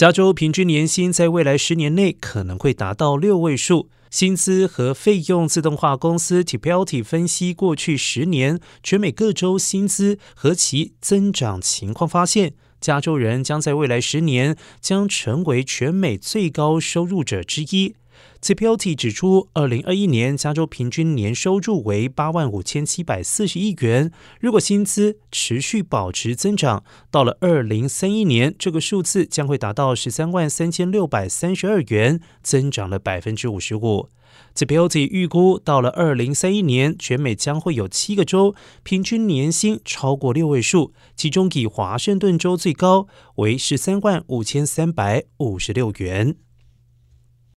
加州平均年薪在未来十年内可能会达到六位数。薪资和费用自动化公司 TPLT 分析过去十年全美各州薪资和其增长情况，发现加州人将在未来十年将成为全美最高收入者之一。C p l t 指出，二零二一年加州平均年收入为八万五千七百四十亿元。如果薪资持续保持增长，到了二零三一年，这个数字将会达到十三万三千六百三十二元，增长了百分之五十五。c p l t 预估，到了二零三一年，全美将会有七个州平均年薪超过六位数，其中以华盛顿州最高，为十三万五千三百五十六元。